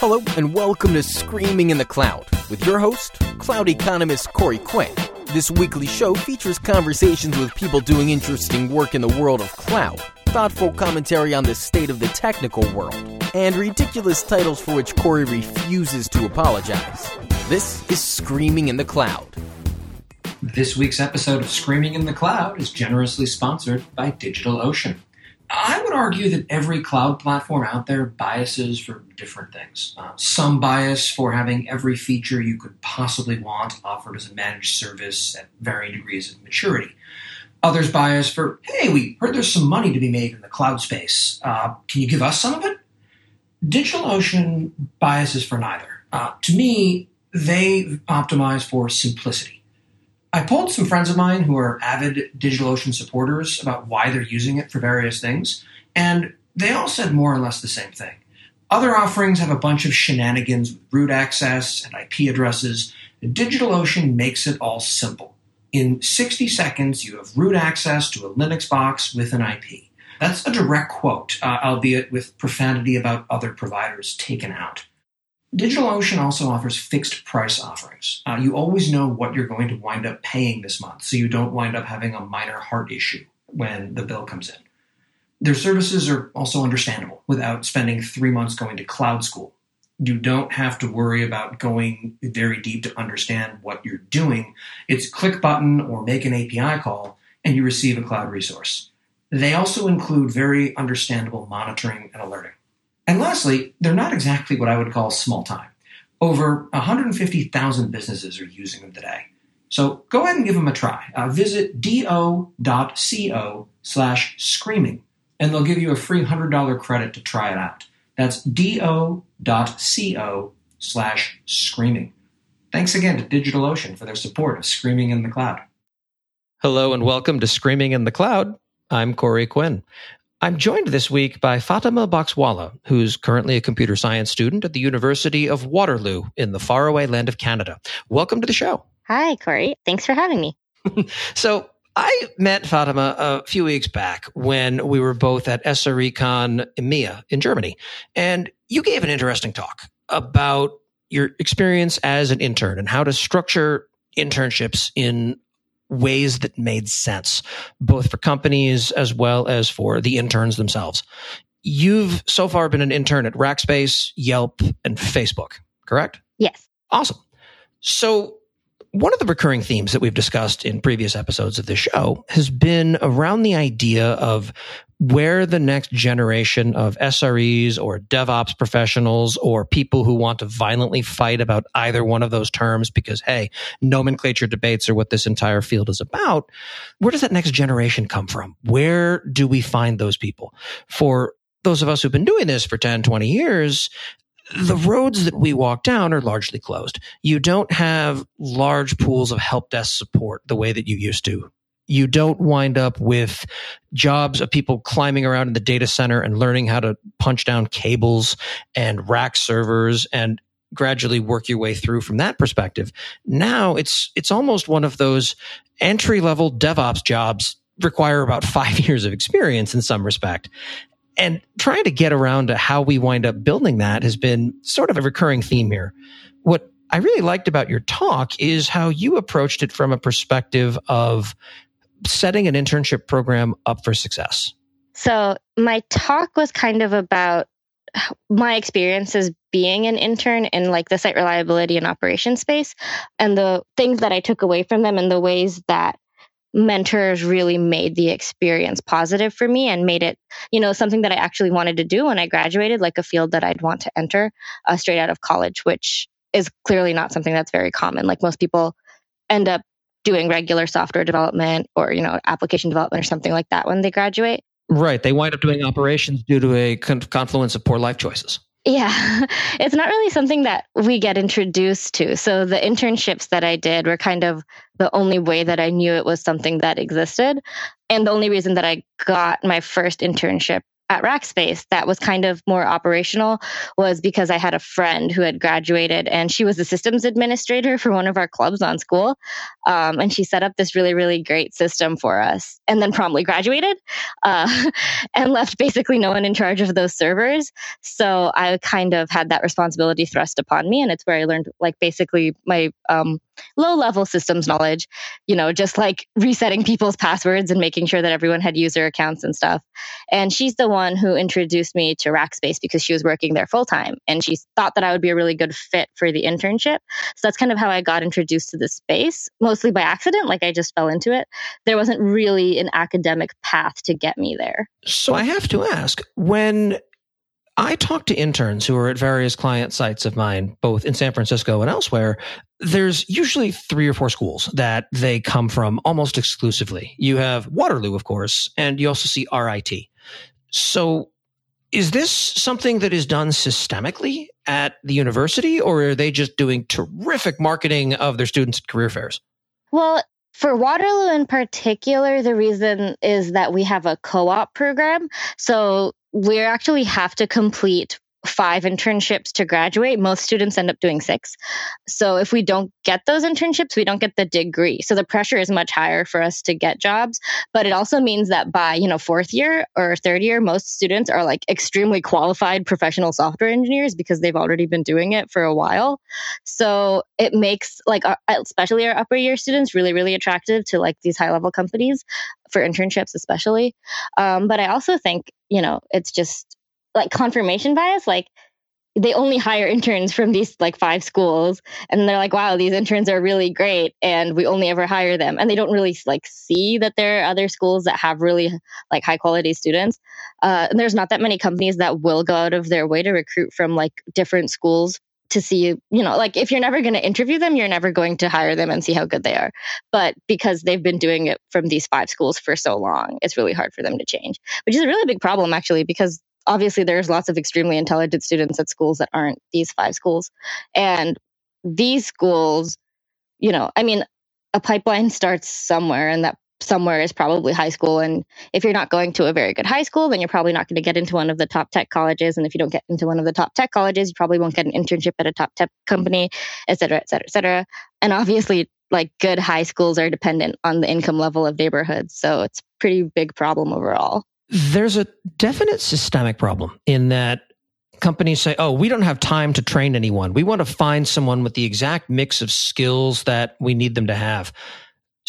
Hello, and welcome to Screaming in the Cloud with your host, cloud economist Corey Quinn. This weekly show features conversations with people doing interesting work in the world of cloud, thoughtful commentary on the state of the technical world, and ridiculous titles for which Corey refuses to apologize. This is Screaming in the Cloud. This week's episode of Screaming in the Cloud is generously sponsored by DigitalOcean. I would argue that every cloud platform out there biases for different things. Uh, some bias for having every feature you could possibly want offered as a managed service at varying degrees of maturity. Others bias for, hey, we heard there's some money to be made in the cloud space. Uh, can you give us some of it? DigitalOcean biases for neither. Uh, to me, they optimize for simplicity. I polled some friends of mine who are avid DigitalOcean supporters about why they're using it for various things, and they all said more or less the same thing. Other offerings have a bunch of shenanigans with root access and IP addresses. DigitalOcean makes it all simple. In 60 seconds, you have root access to a Linux box with an IP. That's a direct quote, uh, albeit with profanity about other providers taken out. DigitalOcean also offers fixed price offerings. Uh, you always know what you're going to wind up paying this month, so you don't wind up having a minor heart issue when the bill comes in. Their services are also understandable without spending three months going to cloud school. You don't have to worry about going very deep to understand what you're doing. It's click button or make an API call, and you receive a cloud resource. They also include very understandable monitoring and alerting. And lastly, they're not exactly what I would call small time. Over 150,000 businesses are using them today. So go ahead and give them a try. Uh, visit do.co slash screaming, and they'll give you a free $100 credit to try it out. That's do.co slash screaming. Thanks again to DigitalOcean for their support of Screaming in the Cloud. Hello and welcome to Screaming in the Cloud. I'm Corey Quinn. I'm joined this week by Fatema Boxwala, who's currently a computer science student at the University of Waterloo in the faraway land of Canada. Welcome to the show. Hi, Corey. Thanks for having me. so, I met Fatema a few weeks back when we were both at SRECon EMEA in Germany. And you gave an interesting talk about your experience as an intern and how to structure internships in ways that made sense, both for companies as well as for the interns themselves. You've so far been an intern at Rackspace, Yelp, and Facebook, correct? Yes. Awesome. So, one of the recurring themes that we've discussed in previous episodes of this show has been around the idea of where the next generation of SREs or DevOps professionals or people who want to violently fight about either one of those terms because, hey, nomenclature debates are what this entire field is about. Where does that next generation come from? Where do we find those people? For those of us who've been doing this for 10, 20 years, the roads that we walk down are largely closed. You don't have large pools of help desk support the way that you used to you don't wind up with jobs of people climbing around in the data center and learning how to punch down cables and rack servers and gradually work your way through from that perspective. Now it's it's almost one of those entry level DevOps jobs require about 5 years of experience in some respect. And trying to get around to how we wind up building that has been sort of a recurring theme here. What I really liked about your talk is how you approached it from a perspective of setting an internship program up for success? So, my talk was kind of about my experiences being an intern in like the site reliability and operation space and the things that I took away from them and the ways that mentors really made the experience positive for me and made it, you know, something that I actually wanted to do when I graduated, like a field that I'd want to enter uh, straight out of college, which is clearly not something that's very common. Like most people end up doing regular software development or you know application development or something like that when they graduate? Right. They wind up doing operations due to a confluence of poor life choices. Yeah. It's not really something that we get introduced to. So the internships that i did were kind of the only way that i knew it was something that existed. And the only reason that i got my first internship at Rackspace that was kind of more operational was because I had a friend who had graduated and she was the systems administrator for one of our clubs on school. Um, and she set up this really, really great system for us and then promptly graduated uh, and left basically no one in charge of those servers. So I kind of had that responsibility thrust upon me. And it's where I learned like basically my um, low level systems knowledge, you know, just like resetting people's passwords and making sure that everyone had user accounts and stuff. And she's the one who introduced me to Rackspace because she was working there full time and she thought that I would be a really good fit for the internship. So that's kind of how I got introduced to the space, mostly by accident. Like I just fell into it. There wasn't really an academic path to get me there. So I have to ask when I talk to interns who are at various client sites of mine, both in San Francisco and elsewhere. There's usually three or four schools that they come from almost exclusively. You have Waterloo, of course, and you also see RIT. So is this something that is done systemically at the university, or are they just doing terrific marketing of their students at career fairs? Well, for Waterloo in particular, the reason is that we have a co op program. So we actually have to complete five internships to graduate. Most students end up doing six. So if we don't get those internships, we don't get the degree. So the pressure is much higher for us to get jobs. But it also means that by, you know, fourth year or third year, most students are like extremely qualified professional software engineers because they've already been doing it for a while. So it makes like, our, especially our upper year students really, really attractive to like these high level companies for internships, especially. Um, but I also think, you know, it's just like confirmation bias. Like they only hire interns from these like five schools and they're like wow these interns are really great and we only ever hire them and they don't really like see that there are other schools that have really like high quality students uh, and there's not that many companies that will go out of their way to recruit from like different schools to see you know like if you're never going to interview them you're never going to hire them and see how good they are. But because they've been doing it from these five schools for so long it's really hard for them to change which is a really big problem actually because obviously there's lots of extremely intelligent students at schools that aren't these five schools. And these schools you know i mean a pipeline starts somewhere and that somewhere is probably high school. And if you're not going to a very good high school then you're probably not going to get into one of the top tech colleges. And if you don't get into one of the top tech colleges you probably won't get an internship at a top tech company et cetera et cetera et cetera. And obviously like good high schools are dependent on the income level of neighborhoods. So it's pretty big problem overall. There's a definite systemic problem in that companies say, oh, we don't have time to train anyone. We want to find someone with the exact mix of skills that we need them to have.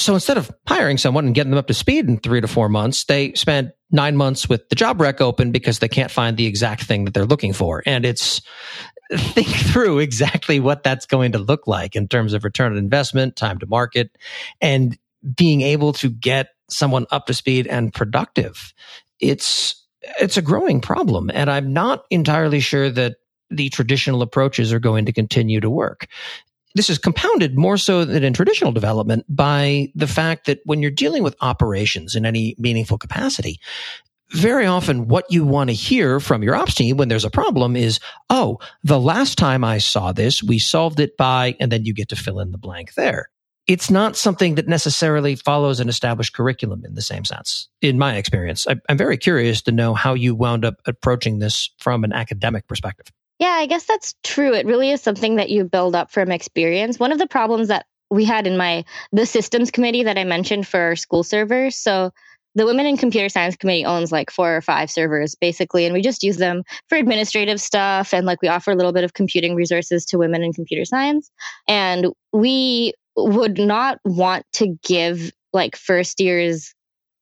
So instead of hiring someone and getting them up to speed in three to four months, they spend nine months with the job rec open because they can't find the exact thing that they're looking for. And it's think through exactly what that's going to look like in terms of return on investment, time to market, and being able to get someone up to speed and productive it's it's a growing problem, and I'm not entirely sure that the traditional approaches are going to continue to work. This is compounded more so than in traditional development by the fact that when you're dealing with operations in any meaningful capacity, very often what you want to hear from your ops team when there's a problem is, oh, the last time I saw this, we solved it by, and then you get to fill in the blank there it's not something that necessarily follows an established curriculum in the same sense, in my experience. I, am very curious to know how you wound up approaching this from an academic perspective. Yeah, I guess that's true. It really is something that you build up from experience. One of the problems that we had in my the systems committee that I mentioned for school servers. So the Women in Computer Science Committee owns like four or five servers basically, and we just use them for administrative stuff and like we offer a little bit of computing resources to women in computer science. And we would not want to give like first years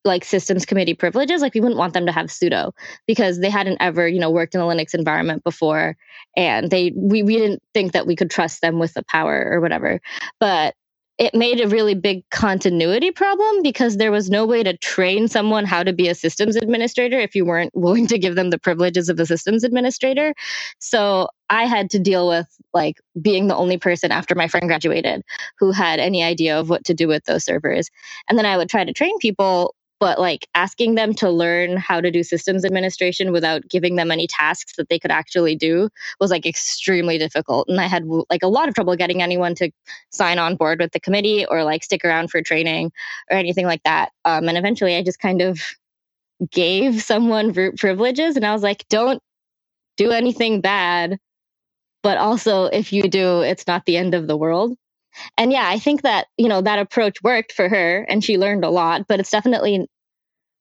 like systems committee privileges like we wouldn't want them to have sudo because they hadn't ever you know worked in a linux environment before and they we, we didn't think that we could trust them with the power or whatever but it made a really big continuity problem because there was no way to train someone how to be a systems administrator if you weren't willing to give them the privileges of a systems administrator. So I had to deal with like being the only person after my friend graduated who had any idea of what to do with those servers. And then I would try to train people but like asking them to learn how to do systems administration without giving them any tasks that they could actually do was like extremely difficult and i had like a lot of trouble getting anyone to sign on board with the committee or like stick around for training or anything like that um, and eventually i just kind of gave someone root privileges. And I was like, don't do anything bad. But also, if you do, it's not the end of the world. And yeah, I think that, you know, that approach worked for her and she learned a lot, but it's definitely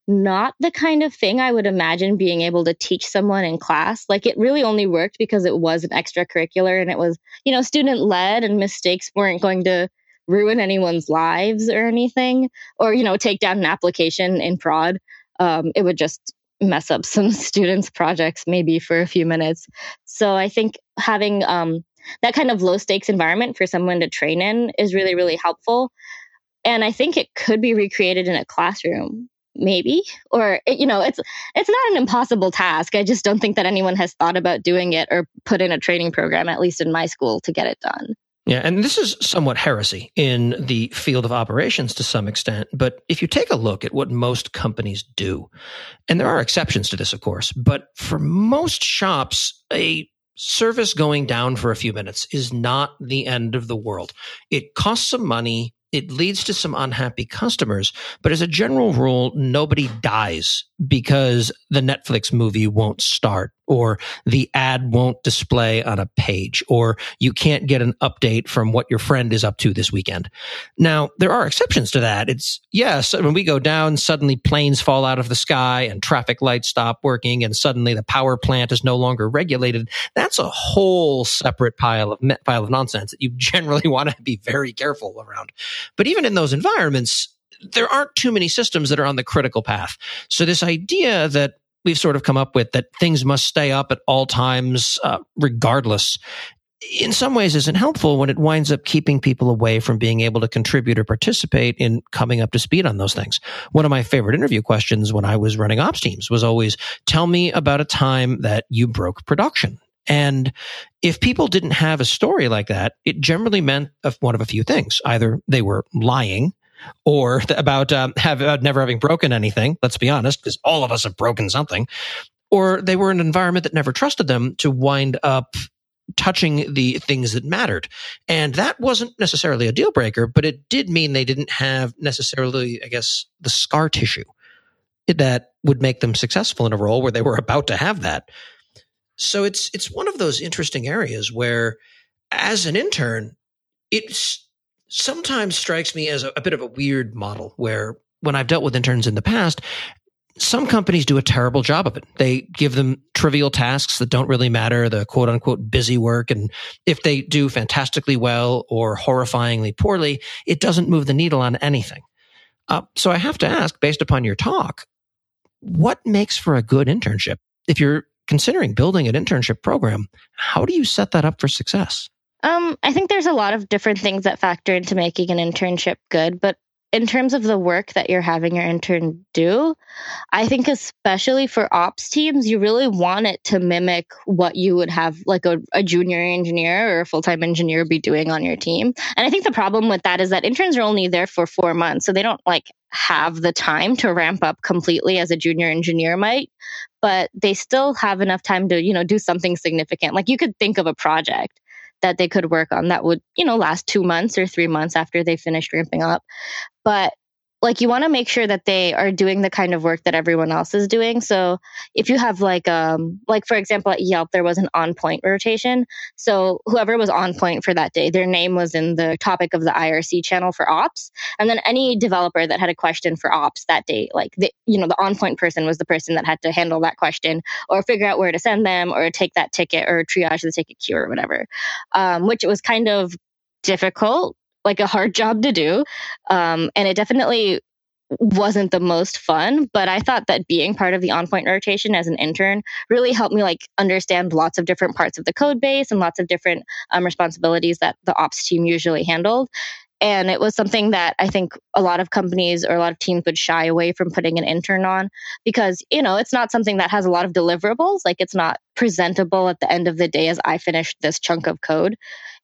not the kind of thing I would imagine being able to teach someone in class. Like it really only worked because it was an extracurricular and it was, you know, student led and mistakes weren't going to ruin anyone's lives or anything or, you know, take down an application in prod. Um, it would just mess up some students' projects maybe for a few minutes. So I think having um, that kind of low stakes environment for someone to train in is really, really helpful. And I think it could be recreated in a classroom maybe or you know it's it's not an impossible task i just don't think that anyone has thought about doing it or put in a training program at least in my school to get it done yeah, and this is somewhat heresy in the field of operations to some extent. But if you take a look at what most companies do, and there are exceptions to this, of course, but for most shops, a service going down for a few minutes is not the end of the world. It costs some money it leads to some unhappy customers. But as a general rule, nobody dies because the Netflix movie won't start or the ad won't display on a page or you can't get an update from what your friend is up to this weekend. Now, there are exceptions to that. It's yes, when we go down, suddenly planes fall out of the sky and traffic lights stop working and suddenly the power plant is no longer regulated. That's a whole separate pile of pile of nonsense that you generally want to be very careful around. But even in those environments, there aren't too many systems that are on the critical path. So this idea that we've sort of come up with that things must stay up at all times, uh, regardless, in some ways isn't helpful when it winds up keeping people away from being able to contribute or participate in coming up to speed on those things. One of my favorite interview questions when I was running ops teams was always, tell me about a time that you broke production. And if people didn't have a story like that, it generally meant one of a few things. Either they were lying or about um, have uh, never having broken anything. Let's be honest, because all of us have broken something. Or they were in an environment that never trusted them to wind up touching the things that mattered. And that wasn't necessarily a deal breaker, but it did mean they didn't have necessarily, I guess, the scar tissue that would make them successful in a role where they were about to have that. So it's it's one of those interesting areas where as an intern, it's sometimes strikes me as a, a bit of a weird model where when I've dealt with interns in the past, some companies do a terrible job of it. They give them trivial tasks that don't really matter, the quote unquote busy work. And if they do fantastically well or horrifyingly poorly, it doesn't move the needle on anything. Uh, so I have to ask, based upon your talk, what makes for a good internship? If you're considering building an internship program, how do you set that up for success? Um, I think there's a lot of different things that factor into making an internship good, but in terms of the work that you're having your intern do, I think especially for ops teams, you really want it to mimic what you would have like a, a junior engineer or a full time engineer be doing on your team. And I think the problem with that is that interns are only there for four months, so they don't like have the time to ramp up completely as a junior engineer might but they still have enough time to you know do something significant like you could think of a project that they could work on that would, you know, last two months or three months after they finished ramping up. But like you want to make sure that they are doing the kind of work that everyone else is doing. So if you have like um like for example at yelp there was an on point rotation. So whoever was on point for that day their name was in the topic of the irc channel for ops. And then any developer that had a question for ops that day like the you know the on point person was the person that had to handle that question or figure out where to send them or take that ticket or triage the ticket queue or whatever. Um, which was kind of difficult like a hard job to do. Um, and it definitely wasn't the most fun, but I thought that being part of the on point rotation as an intern really helped me like understand lots of different parts of the code base and lots of different um, responsibilities that the ops team usually handled. And it was something that I think a lot of companies or a lot of teams would shy away from putting an intern on because, you know, it's not something that has a lot of deliverables. Like it's not presentable at the end of the day as I finished this chunk of code.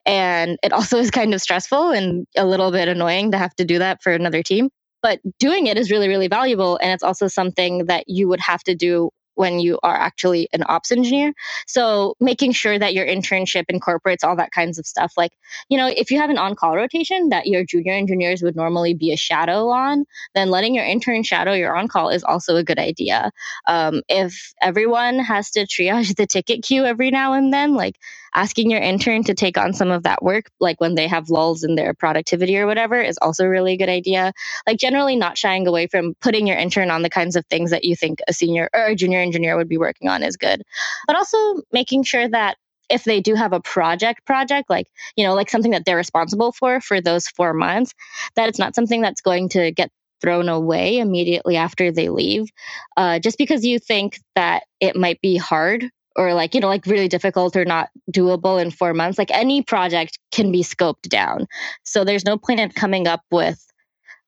And it also is kind of stressful and a little bit annoying to have to do that for another team. But doing it is really, really valuable. And it's also something that you would have to do when you are actually an ops engineer. So making sure that your internship incorporates all that kinds of stuff. Like, you know, if you have an on-call rotation that your junior engineers would normally be a shadow on, then letting your intern shadow your on-call is also a good idea. Um, if everyone has to triage the ticket queue every now and then, like asking your intern to take on some of that work, like when they have lulls in their productivity or whatever, is also really a good idea. Like generally not shying away from putting your intern on the kinds of things that you think a senior or a junior engineer would be working on is good. But also making sure that if they do have a project project like you know like something that they're responsible for for those four months that it's not something that's going to get thrown away immediately after they leave uh, just because you think that it might be hard or like you know like really difficult or not doable in four months like any project can be scoped down. So there's no point in coming up with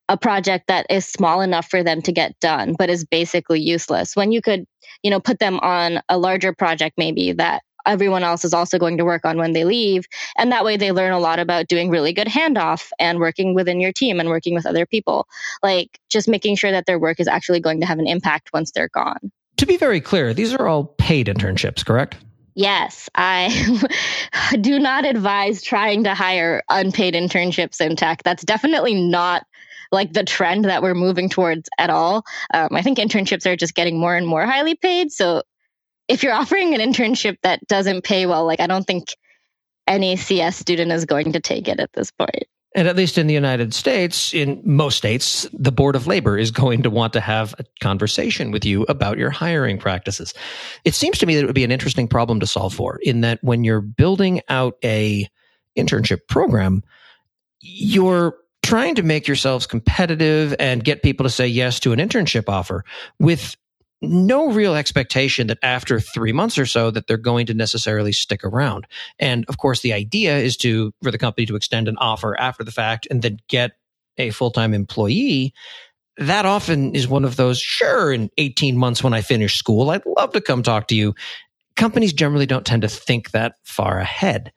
a project that is small enough for them to get done but is basically useless. When you could you know put them on a larger project maybe that everyone else is also going to work on when they leave and that way they learn a lot about doing really good handoff and working within your team and working with other people. Like just making sure that their work is actually going to have an impact once they're gone to be very clear, these are all paid internships, correct? Yes, I do not advise trying to hire unpaid internships in tech. That's definitely not like the trend that we're moving towards at all. Um, I think internships are just getting more and more highly paid. So if you're offering an internship that doesn't pay well, like I don't think any CS student is going to take it at this point. And at least in the United States, in most states, the Board of Labor is going to want to have a conversation with you about your hiring practices. It seems to me that it would be an interesting problem to solve for in that when you're building out a internship program, you're trying to make yourselves competitive and get people to say yes to an internship offer with no real expectation that after three months or so that they're going to necessarily stick around. And of course, the idea is to for the company to extend an offer after the fact and then get a full time employee. That often is one of those, sure, in 18 months when I finish school, I'd love to come talk to you. Companies generally don't tend to think that far ahead.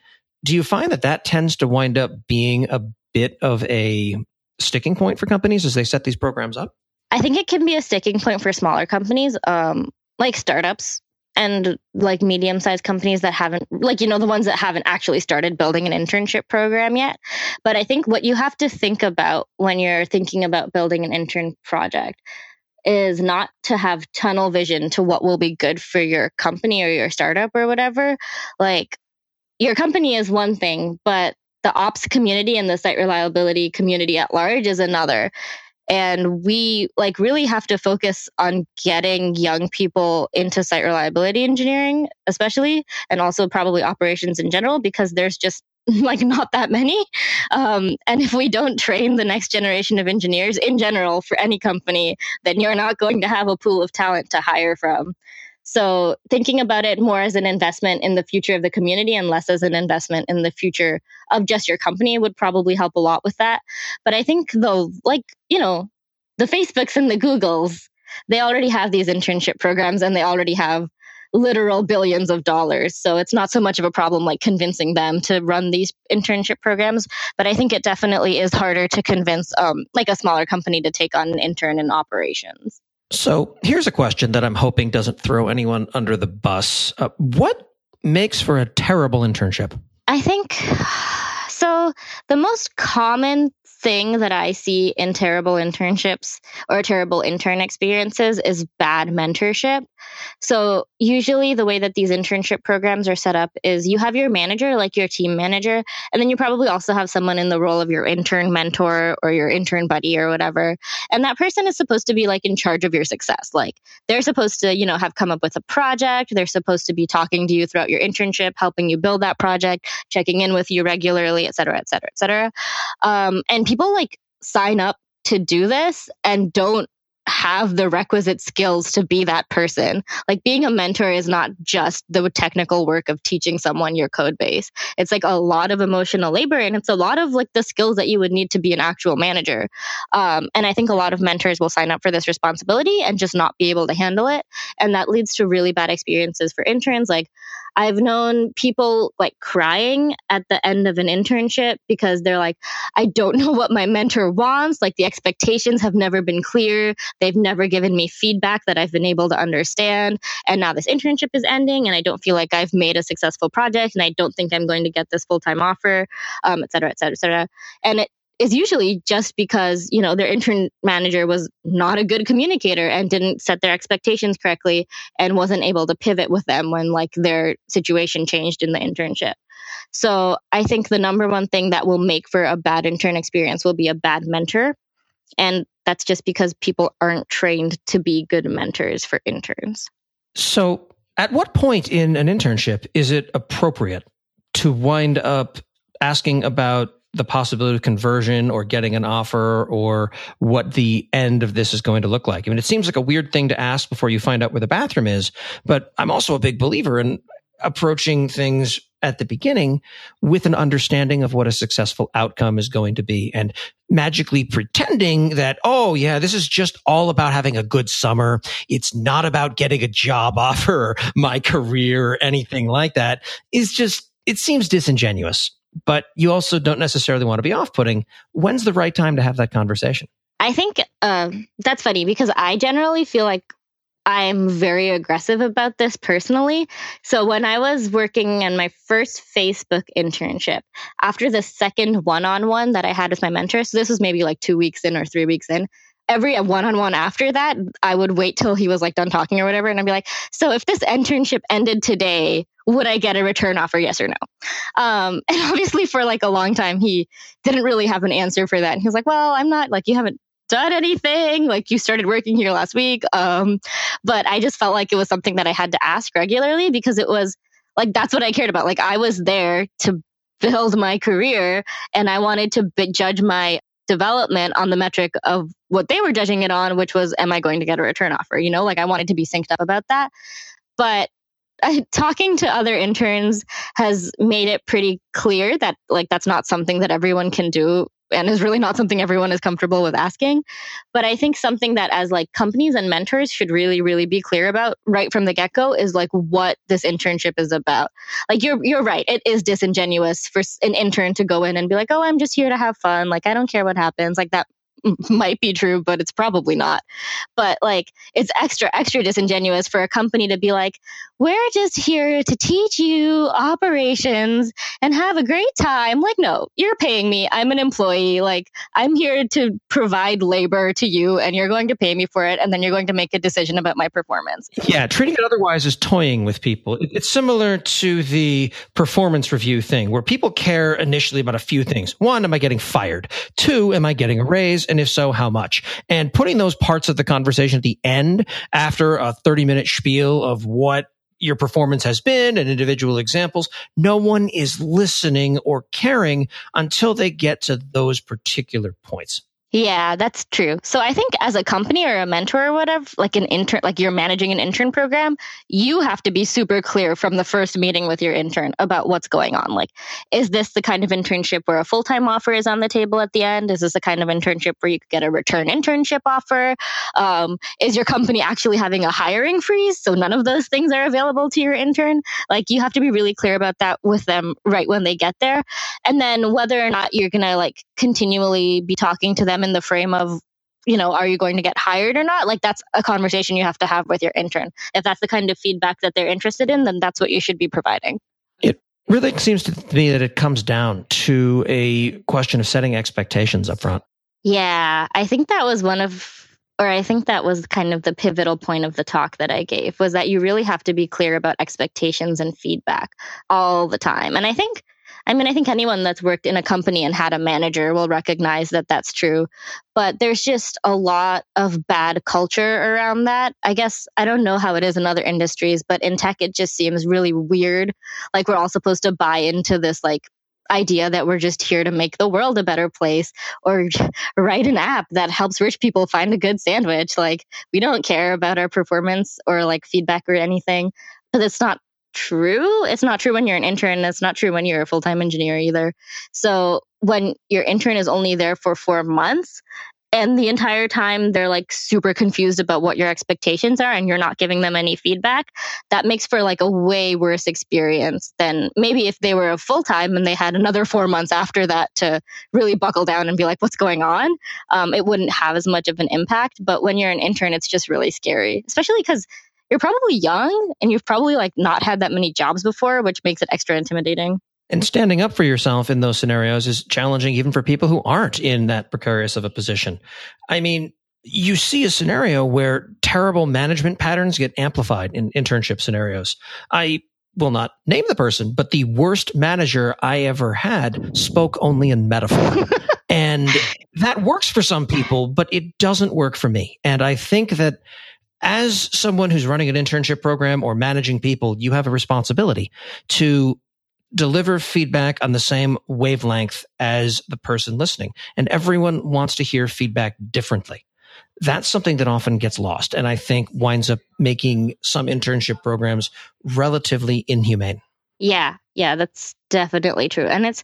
Do you find that that tends to wind up being a bit of a sticking point for companies as they set these programs up? I think it can be a sticking point for smaller companies, um, like startups and like medium sized companies that haven't, like, you know, the ones that haven't actually started building an internship program yet. But I think what you have to think about when you're thinking about building an intern project is not to have tunnel vision to what will be good for your company or your startup or whatever. Like, your company is one thing, but the ops community and the site reliability community at large is another and we like really have to focus on getting young people into site reliability engineering especially and also probably operations in general because there's just like not that many. Um, and if we don't train the next generation of engineers in general for any company then you're not going to have a pool of talent to hire from so thinking about it more as an investment in the future of the community and less as an investment in the future of just your company would probably help a lot with that. But I think though, like, you know, the Facebooks and the Googles, they already have these internship programs and they already have literal billions of dollars. So it's not so much of a problem like convincing them to run these internship programs. But I think it definitely is harder to convince um, like a smaller company to take on an intern in operations. So here's a question that I'm hoping doesn't throw anyone under the bus. Uh, what makes for a terrible internship? I think so. The most common thing that I see in terrible internships or terrible intern experiences is bad mentorship. So, usually, the way that these internship programs are set up is you have your manager, like your team manager, and then you probably also have someone in the role of your intern mentor or your intern buddy or whatever. And that person is supposed to be like in charge of your success. Like, they're supposed to, you know, have come up with a project. They're supposed to be talking to you throughout your internship, helping you build that project, checking in with you regularly, et cetera, et cetera, et cetera. Um, and people like sign up to do this and don't have the requisite skills to be that person. Like being a mentor is not just the technical work of teaching someone your code base. It's like a lot of emotional labor and it's a lot of like the skills that you would need to be an actual manager. Um, and I think a lot of mentors will sign up for this responsibility and just not be able to handle it. And that leads to really bad experiences for interns. Like I've known people like crying at the end of an internship because they're like, I don't know what my mentor wants. Like the expectations have never been clear. They've never given me feedback that I've been able to understand. And now this internship is ending and I don't feel like I've made a successful project and I don't think I'm going to get this full time offer, um, et cetera, et cetera, et cetera. And it is usually just because, you know, their intern manager was not a good communicator and didn't set their expectations correctly and wasn't able to pivot with them when like their situation changed in the internship. So I think the number one thing that will make for a bad intern experience will be a bad mentor. And that's just because people aren't trained to be good mentors for interns. So, at what point in an internship is it appropriate to wind up asking about the possibility of conversion or getting an offer or what the end of this is going to look like. I mean, it seems like a weird thing to ask before you find out where the bathroom is, but I'm also a big believer in approaching things at the beginning with an understanding of what a successful outcome is going to be and magically pretending that, oh, yeah, this is just all about having a good summer. It's not about getting a job offer, my career, or anything like that is just, it seems disingenuous but you also don't necessarily want to be off putting. When's the right time to have that conversation? I think uh, that's funny because I generally feel like I'm very aggressive about this personally. So when I was working in my first Facebook internship, after the second one on one that I had with my mentor, so this was maybe like two weeks in or three weeks in, every one on one after that, I would wait till he was like done talking or whatever. And I'd be like, so if this internship ended today, would I get a return offer? Yes or no? Um, and obviously, for like a long time, he didn't really have an answer for that. And he was like, well, I'm not like, you haven't done anything. Like, you started working here last week. Um, but I just felt like it was something that I had to ask regularly because it was like, that's what I cared about. Like, I was there to build my career and I wanted to judge my development on the metric of what they were judging it on, which was, am I going to get a return offer? You know, like I wanted to be synced up about that. But talking to other interns has made it pretty clear that like that's not something that everyone can do and is really not something everyone is comfortable with asking. But i think something that as like companies and mentors should really really be clear about right from the get-go is like what this internship is about. Like you're you're right it is disingenuous for an intern to go in and be like oh i'm just here to have fun. Like i don't care what happens. Like that might be true, but it's probably not. But like, it's extra, extra disingenuous for a company to be like, we're just here to teach you operations and have a great time. Like, no, you're paying me. I'm an employee. Like, I'm here to provide labor to you and you're going to pay me for it. And then you're going to make a decision about my performance. Yeah. Treating it otherwise is toying with people. It's similar to the performance review thing where people care initially about a few things. One, am I getting fired? Two, am I getting a raise? And if so, how much? And putting those parts of the conversation at the end after a 30 minute spiel of what your performance has been and individual examples. No one is listening or caring until they get to those particular points. Yeah, that's true. So I think as a company or a mentor or whatever, like an intern, like you're managing an intern program, you have to be super clear from the first meeting with your intern about what's going on. Like, is this the kind of internship where a full time offer is on the table at the end? Is this the kind of internship where you could get a return internship offer? Um, is your company actually having a hiring freeze? So none of those things are available to your intern. Like, you have to be really clear about that with them right when they get there. And then whether or not you're going to like continually be talking to them them in the frame of you know, are you going to get hired or not? Like that's a conversation you have to have with your intern. If that's the kind of feedback that they're interested in, then that's what you should be providing. It really seems to me that it comes down to a question of setting expectations up front. Yeah, I think that was one of or I think that was kind of the pivotal point of the talk that I gave was that you really have to be clear about expectations and feedback all the time. And I think I mean, I think anyone that's worked in a company and had a manager will recognize that that's true. But there's just a lot of bad culture around that. I guess I don't know how it is in other industries, but in tech, it just seems really weird. Like we're all supposed to buy into this, like, idea that we're just here to make the world a better place or write an app that helps rich people find a good sandwich. Like, we don't care about our performance or like feedback or anything. But it's not true. It's not true when you're an intern. It's not true when you're a full time engineer either. So when your intern is only there for four months, and the entire time they're like super confused about what your expectations are and you're not giving them any feedback that makes for like a way worse experience than maybe if they were a full time and they had another four months after that to really buckle down and be like what's going on um, it wouldn't have as much of an impact but when you're an intern it's just really scary especially because you're probably young and you've probably like not had that many jobs before which makes it extra intimidating and standing up for yourself in those scenarios is challenging even for people who aren't in that precarious of a position. I mean, you see a scenario where terrible management patterns get amplified in internship scenarios. I will not name the person, but the worst manager I ever had spoke only in metaphor. and that works for some people, but it doesn't work for me. And I think that as someone who's running an internship program or managing people, you have a responsibility to deliver feedback on the same wavelength as the person listening. And everyone wants to hear feedback differently. That's something that often gets lost and I think winds up making some internship programs relatively inhumane. Yeah, yeah, that's definitely true. And it's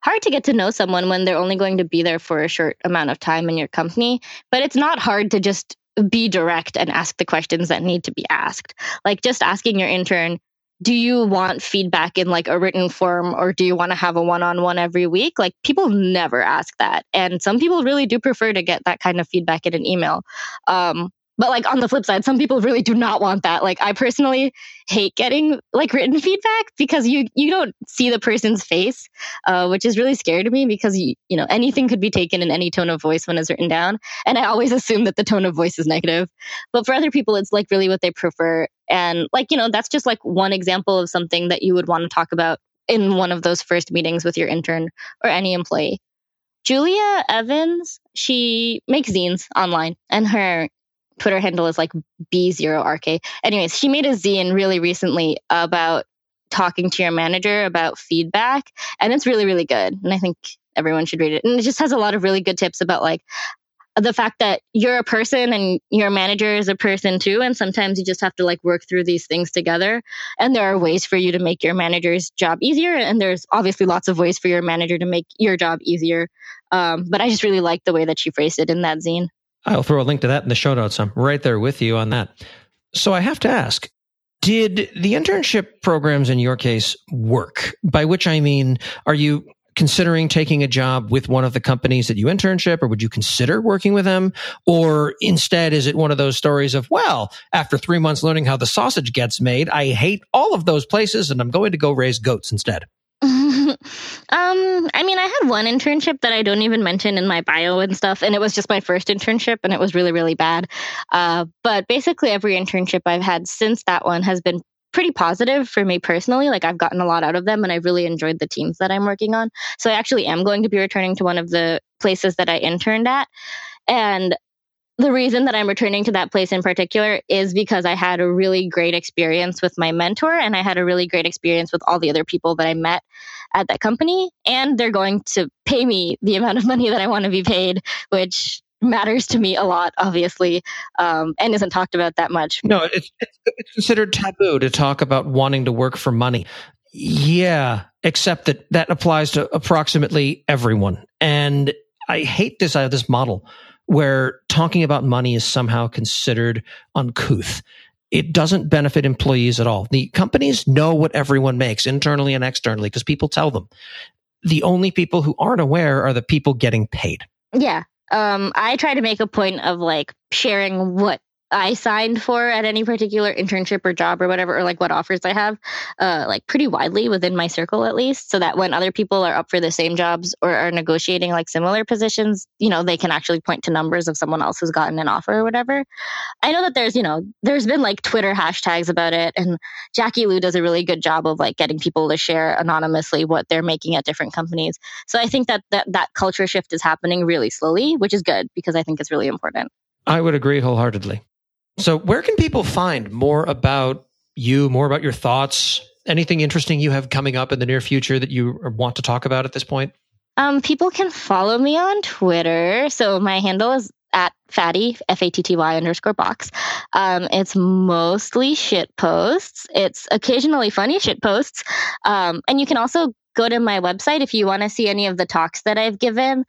hard to get to know someone when they're only going to be there for a short amount of time in your company, but it's not hard to just be direct and ask the questions that need to be asked. Like just asking your intern, do you want feedback in like a written form or do you want to have a one-on-one every week? Like people never ask that. And some people really do prefer to get that kind of feedback in an email. Um, but like on the flip side some people really do not want that. Like i personally hate getting like written feedback because you you don't see the person's face uh, which is really scary to me because you, you know anything could be taken in any tone of voice when it's written down. And i always assume that the tone of voice is negative. But for other people it's like really what they prefer. And like you know that's just like one example of something that you would want to talk about in one of those first meetings with your intern or any employee. Julia Evans, she makes zines online and her Twitter handle is like B0RK. Anyways, she made a zine really recently about talking to your manager about feedback, and it's really, really good. And I think everyone should read it. And it just has a lot of really good tips about like the fact that you're a person and your manager is a person too. And sometimes you just have to like work through these things together. And there are ways for you to make your manager's job easier. And there's obviously lots of ways for your manager to make your job easier. Um, but I just really like the way that she phrased it in that zine. I'll throw a link to that in the show notes. I'm right there with you on that. So I have to ask, did the internship programs in your case work? By which I mean, are you considering taking a job with one of the companies that you internship or would you consider working with them? Or instead, is it one of those stories of, well, after three months learning how the sausage gets made, I hate all of those places and I'm going to go raise goats instead? um, I mean, I had one internship that I don't even mention in my bio and stuff, and it was just my first internship, and it was really, really bad. Uh, but basically, every internship I've had since that one has been pretty positive for me personally. Like, I've gotten a lot out of them, and I've really enjoyed the teams that I'm working on. So, I actually am going to be returning to one of the places that I interned at. And the reason that I'm returning to that place in particular is because I had a really great experience with my mentor and I had a really great experience with all the other people that I met at that company. And they're going to pay me the amount of money that I want to be paid, which matters to me a lot, obviously, um, and isn't talked about that much. No, it's, it's, considered taboo to talk about wanting to work for money. Yeah, except that that applies to approximately everyone. And I hate this uh, this model where talking about money is somehow considered uncouth. It doesn't benefit employees at all. The companies know what everyone makes internally and externally because people tell them. The only people who aren't aware are the people getting paid. Yeah. Um, I try to make a point of like sharing what I signed for at any particular internship or job or whatever, or like what offers I have, uh, like pretty widely within my circle at least, so that when other people are up for the same jobs or are negotiating like similar positions, you know, they can actually point to numbers of someone else who's gotten an offer or whatever. I know that there's, you know, there's been like Twitter hashtags about it, and Jackie Luo does a really good job of like getting people to share anonymously what they're making at different companies. So I think that that, that culture shift is happening really slowly, which is good because I think it's really important. I would agree wholeheartedly. So, where can people find more about you, more about your thoughts? Anything interesting you have coming up in the near future that you want to talk about at this point? Um, people can follow me on Twitter. So my handle is at fatty f a t t y underscore box. Um, it's mostly shit posts. It's occasionally funny shit posts. Um, and you can also go to my website if you want to see any of the talks that I've given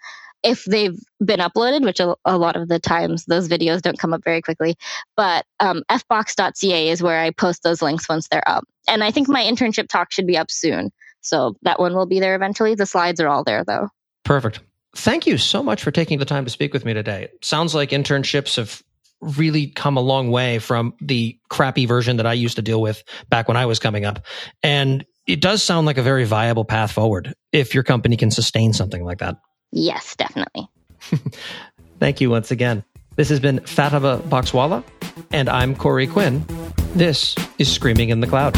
if they've been uploaded, which a, a, lot of the times those videos don't come up very quickly. But um, fbox.ca is where I post those links once they're up. And I think my internship talk should be up soon. So that one will be there eventually. The slides are all there though. Perfect. Thank you so much for taking the time to speak with me today. sounds like internships have really come a long way from the crappy version that I used to deal with back when I was coming up. And it does sound like a very viable path forward if your company can sustain something like that. Yes, definitely. Thank you once again. This has been Fatema Boxwala, and I'm Corey Quinn. This is Screaming in the Cloud.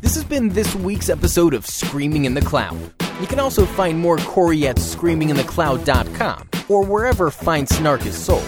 This has been this week's episode of Screaming in the Cloud. You can also find more Corey at screaminginthecloud.com or wherever fine snark is sold.